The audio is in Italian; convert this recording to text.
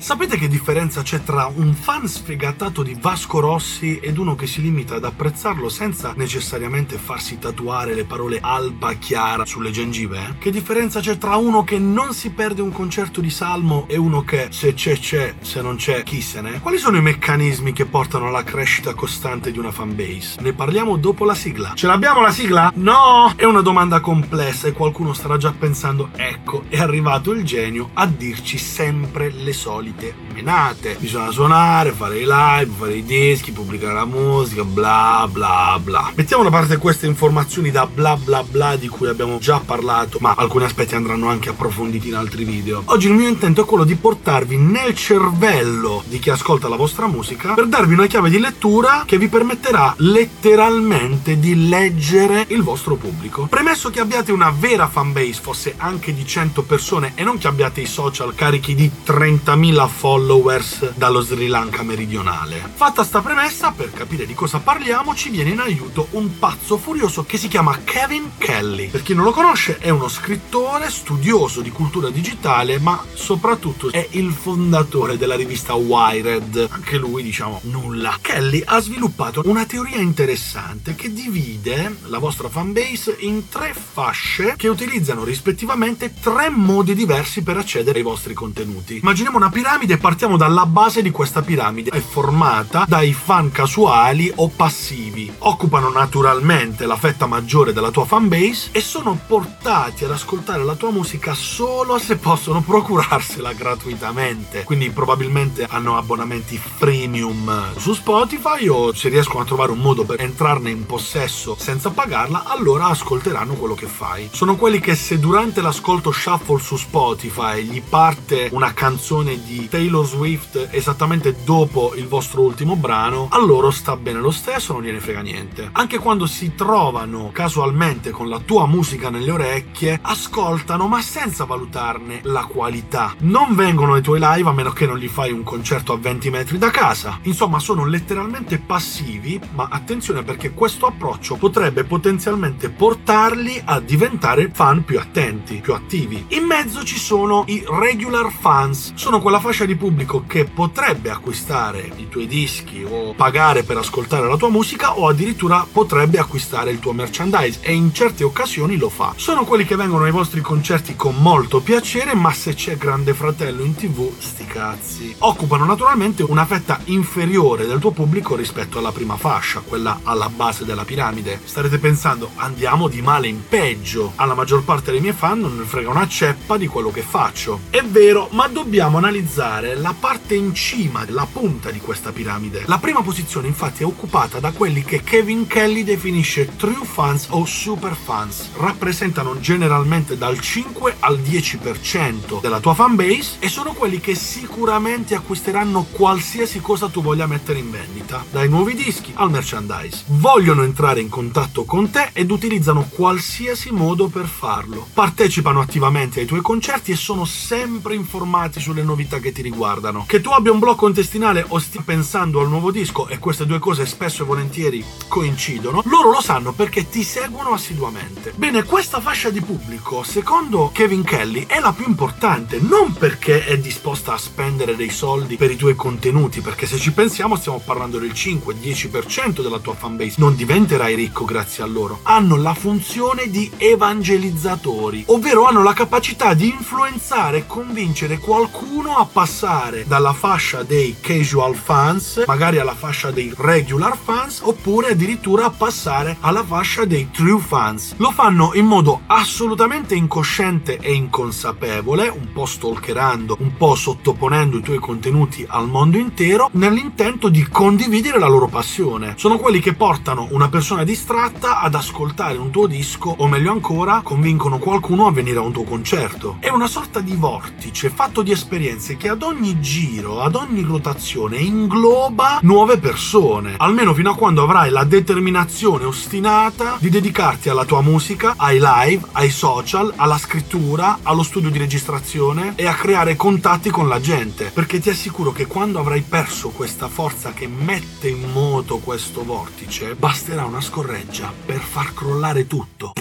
Sapete che differenza c'è tra un fan sfegatato di Vasco Rossi ed uno che si limita ad apprezzarlo senza necessariamente farsi tatuare le parole Alba Chiara sulle gengive? Che differenza c'è tra uno che non si perde un concerto di Salmo e uno che se c'è c'è, se non c'è chi se ne? Quali sono i meccanismi che portano alla crescita costante di una fanbase? Ne parliamo dopo la sigla. Ce l'abbiamo la sigla? No! È una domanda complessa e qualcuno starà già pensando, ecco, è arrivato il genio a dirci sempre le solite solite menate. Bisogna suonare, fare i live, fare i dischi, pubblicare la musica, bla bla bla. Mettiamo da parte queste informazioni da bla bla bla di cui abbiamo già parlato, ma alcuni aspetti andranno anche approfonditi in altri video. Oggi il mio intento è quello di portarvi nel cervello di chi ascolta la vostra musica per darvi una chiave di lettura che vi permetterà letteralmente di leggere il vostro pubblico. Premesso che abbiate una vera fanbase, fosse anche di 100 persone e non che abbiate i social carichi di 30.000 30.000 followers dallo Sri Lanka meridionale. Fatta sta premessa, per capire di cosa parliamo, ci viene in aiuto un pazzo furioso che si chiama Kevin Kelly. Per chi non lo conosce, è uno scrittore, studioso di cultura digitale, ma soprattutto è il fondatore della rivista Wired. Anche lui, diciamo, nulla. Kelly ha sviluppato una teoria interessante che divide la vostra fanbase in tre fasce che utilizzano rispettivamente tre modi diversi per accedere ai vostri contenuti. Immaginiamo una piramide piramide partiamo dalla base di questa piramide. È formata dai fan casuali o passivi. Occupano naturalmente la fetta maggiore della tua fanbase e sono portati ad ascoltare la tua musica solo se possono procurarsela gratuitamente. Quindi probabilmente hanno abbonamenti freemium su Spotify o se riescono a trovare un modo per entrarne in possesso senza pagarla, allora ascolteranno quello che fai. Sono quelli che se durante l'ascolto shuffle su Spotify gli parte una canzone di Taylor Swift esattamente dopo il vostro ultimo brano, a loro sta bene lo stesso, non gliene frega niente. Anche quando si trovano casualmente con la tua musica nelle orecchie, ascoltano ma senza valutarne la qualità. Non vengono ai tuoi live a meno che non gli fai un concerto a 20 metri da casa. Insomma, sono letteralmente passivi, ma attenzione perché questo approccio potrebbe potenzialmente portarli a diventare fan più attenti, più attivi. In mezzo ci sono i regular fans, sono quella fascia di pubblico che potrebbe acquistare i tuoi dischi o pagare per ascoltare la tua musica o addirittura potrebbe acquistare il tuo merchandise e in certe occasioni lo fa. Sono quelli che vengono ai vostri concerti con molto piacere, ma se c'è Grande Fratello in tv, sti cazzi. Occupano naturalmente una fetta inferiore del tuo pubblico rispetto alla prima fascia, quella alla base della piramide. Starete pensando, andiamo di male in peggio. Alla maggior parte dei miei fan non ne frega una ceppa di quello che faccio. È vero, ma dobbiamo analizzare analizzare la parte in cima, la punta di questa piramide. La prima posizione infatti è occupata da quelli che Kevin Kelly definisce true fans o super fans. Rappresentano generalmente dal 5 al 10% della tua fanbase e sono quelli che sicuramente acquisteranno qualsiasi cosa tu voglia mettere in vendita, dai nuovi dischi al merchandise. Vogliono entrare in contatto con te ed utilizzano qualsiasi modo per farlo. Partecipano attivamente ai tuoi concerti e sono sempre informati sulle novità che che ti riguardano. Che tu abbia un blocco intestinale o stia pensando al nuovo disco e queste due cose spesso e volentieri coincidono, loro lo sanno perché ti seguono assiduamente. Bene, questa fascia di pubblico, secondo Kevin Kelly, è la più importante, non perché è disposta a spendere dei soldi per i tuoi contenuti, perché se ci pensiamo stiamo parlando del 5-10% della tua fanbase, non diventerai ricco grazie a loro. Hanno la funzione di evangelizzatori, ovvero hanno la capacità di influenzare e convincere qualcuno a passare dalla fascia dei casual fans, magari alla fascia dei regular fans, oppure addirittura passare alla fascia dei true fans. Lo fanno in modo assolutamente incosciente e inconsapevole, un po' stalkerando, un po' sottoponendo i tuoi contenuti al mondo intero, nell'intento di condividere la loro passione. Sono quelli che portano una persona distratta ad ascoltare un tuo disco, o meglio ancora, convincono qualcuno a venire a un tuo concerto. È una sorta di vortice fatto di esperienze che ad ogni giro, ad ogni rotazione ingloba nuove persone, almeno fino a quando avrai la determinazione ostinata di dedicarti alla tua musica, ai live, ai social, alla scrittura, allo studio di registrazione e a creare contatti con la gente, perché ti assicuro che quando avrai perso questa forza che mette in moto questo vortice, basterà una scorreggia per far crollare tutto.